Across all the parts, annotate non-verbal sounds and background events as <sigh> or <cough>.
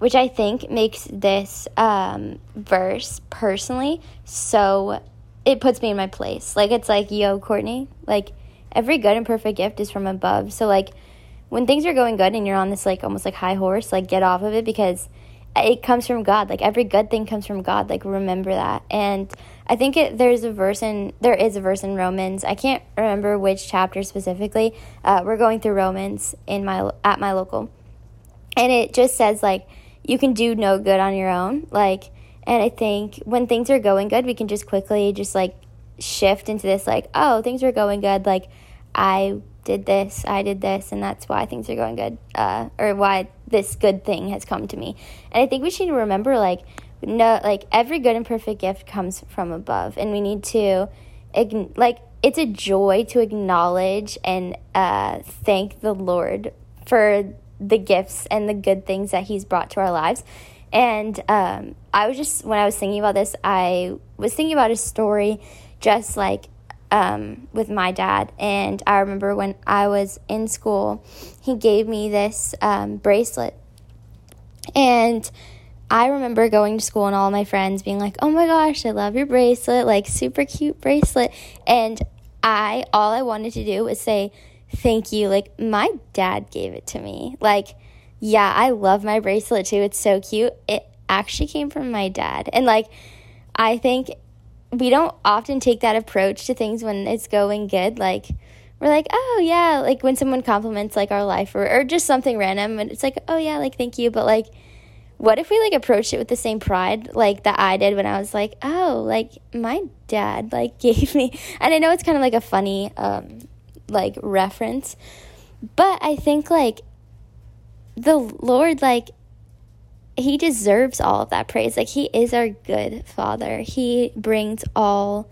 which I think makes this um, verse personally so it puts me in my place. Like it's like, yo, Courtney, like every good and perfect gift is from above. So like when things are going good and you're on this like almost like high horse, like get off of it because it comes from God. Like every good thing comes from God. Like remember that. And I think it, there's a verse in there is a verse in Romans. I can't remember which chapter specifically. Uh, we're going through Romans in my at my local, and it just says like you can do no good on your own. Like, and I think when things are going good, we can just quickly just like shift into this like oh things are going good. Like I did this, I did this, and that's why things are going good, uh, or why this good thing has come to me. And I think we should remember, like, no, like every good and perfect gift comes from above, and we need to, like, it's a joy to acknowledge and uh, thank the Lord for the gifts and the good things that He's brought to our lives. And um, I was just, when I was thinking about this, I was thinking about a story just like um, with my dad. And I remember when I was in school, he gave me this um, bracelet. And I remember going to school and all my friends being like, oh my gosh, I love your bracelet, like super cute bracelet. And I, all I wanted to do was say, thank you. Like, my dad gave it to me. Like, yeah, I love my bracelet too. It's so cute. It actually came from my dad. And like, I think we don't often take that approach to things when it's going good. Like, we're like, oh, yeah, like when someone compliments like our life or, or just something random, and it's like, oh, yeah, like, thank you. But like, what if we like approached it with the same pride like that I did when I was like, oh, like my dad like <laughs> gave me, and I know it's kind of like a funny um, like reference, but I think like the Lord like he deserves all of that praise. Like he is our good father. He brings all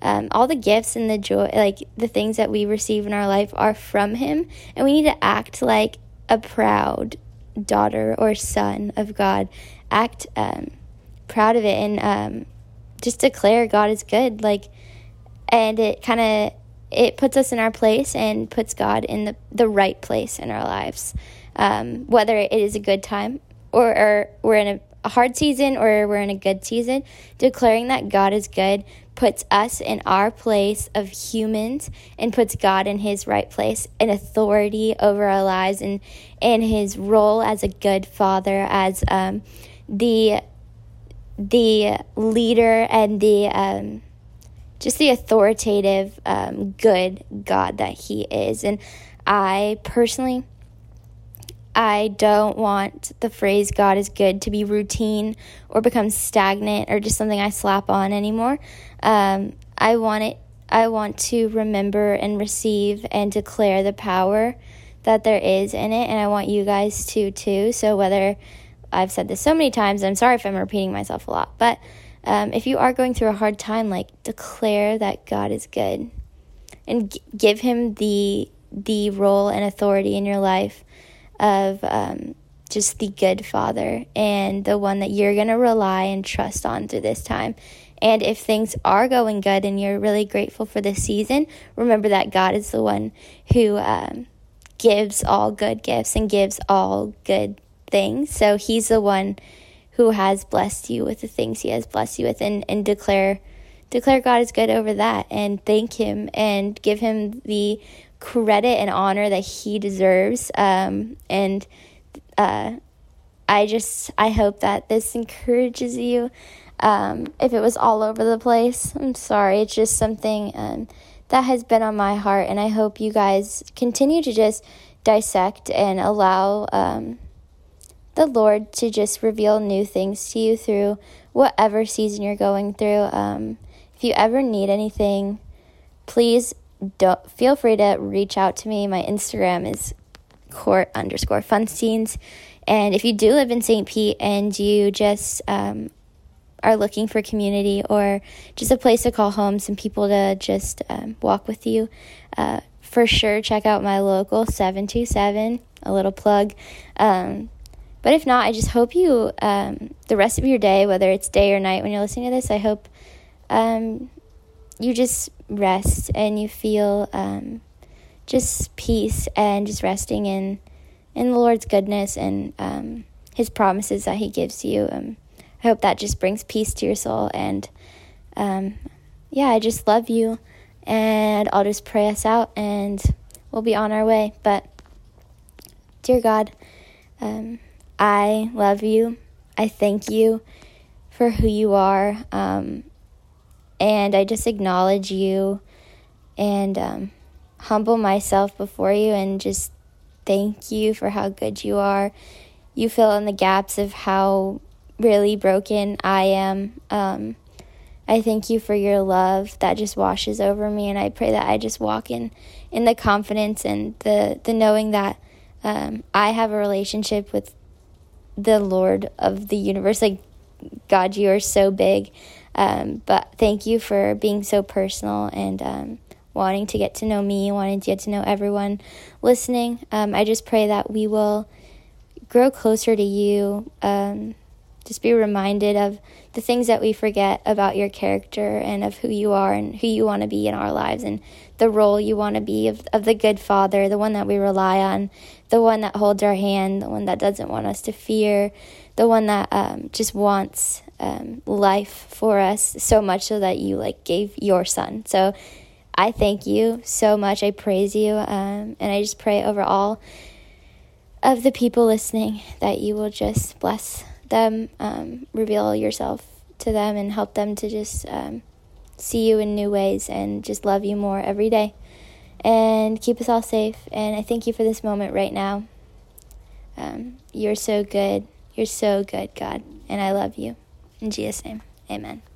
um, all the gifts and the joy, like the things that we receive in our life, are from him, and we need to act like a proud daughter or son of God. Act um, proud of it and um, just declare God is good. Like, and it kind of it puts us in our place and puts God in the the right place in our lives. Um, whether it is a good time or, or we're in a, a hard season or we're in a good season, declaring that God is good puts us in our place of humans and puts God in his right place and authority over our lives and and his role as a good father as um, the the leader and the um, just the authoritative um, good God that he is and I personally I don't want the phrase God is good to be routine or become stagnant or just something I slap on anymore. Um, I want it. I want to remember and receive and declare the power that there is in it, and I want you guys to too. So whether I've said this so many times, I'm sorry if I'm repeating myself a lot, but um, if you are going through a hard time, like declare that God is good, and g- give Him the the role and authority in your life of um, just the good father and the one that you're going to rely and trust on through this time. And if things are going good and you're really grateful for this season, remember that God is the one who um, gives all good gifts and gives all good things. So He's the one who has blessed you with the things He has blessed you with, and, and declare declare God is good over that, and thank Him and give Him the credit and honor that he deserves. Um, and uh, I just I hope that this encourages you. Um, if it was all over the place, I'm sorry. It's just something um, that has been on my heart, and I hope you guys continue to just dissect and allow um, the Lord to just reveal new things to you through whatever season you're going through. Um, if you ever need anything, please don't feel free to reach out to me. My Instagram is court underscore funsteins. And if you do live in St. Pete and you just um, are looking for community or just a place to call home, some people to just um, walk with you, uh, for sure check out my local 727, a little plug. Um, but if not, I just hope you, um, the rest of your day, whether it's day or night when you're listening to this, I hope um, you just rest and you feel um, just peace and just resting in in the Lord's goodness and um, His promises that He gives you. Um, I hope that just brings peace to your soul. And um, yeah, I just love you. And I'll just pray us out and we'll be on our way. But, dear God, um, I love you. I thank you for who you are. Um, and I just acknowledge you and um, humble myself before you and just thank you for how good you are. You fill in the gaps of how really broken I am. Um, I thank you for your love that just washes over me, and I pray that I just walk in in the confidence and the the knowing that um, I have a relationship with the Lord of the universe. Like God, you are so big. Um, but thank you for being so personal and um, wanting to get to know me, wanting to get to know everyone listening. Um, I just pray that we will grow closer to you. Just be reminded of the things that we forget about your character and of who you are and who you want to be in our lives and the role you want to be of, of the good father, the one that we rely on, the one that holds our hand, the one that doesn't want us to fear, the one that um, just wants um, life for us so much so that you like gave your son. So I thank you so much. I praise you. Um, and I just pray over all of the people listening that you will just bless them, um, reveal yourself to them, and help them to just um, see you in new ways and just love you more every day. And keep us all safe. And I thank you for this moment right now. Um, you're so good. You're so good, God. And I love you. In Jesus' name, amen.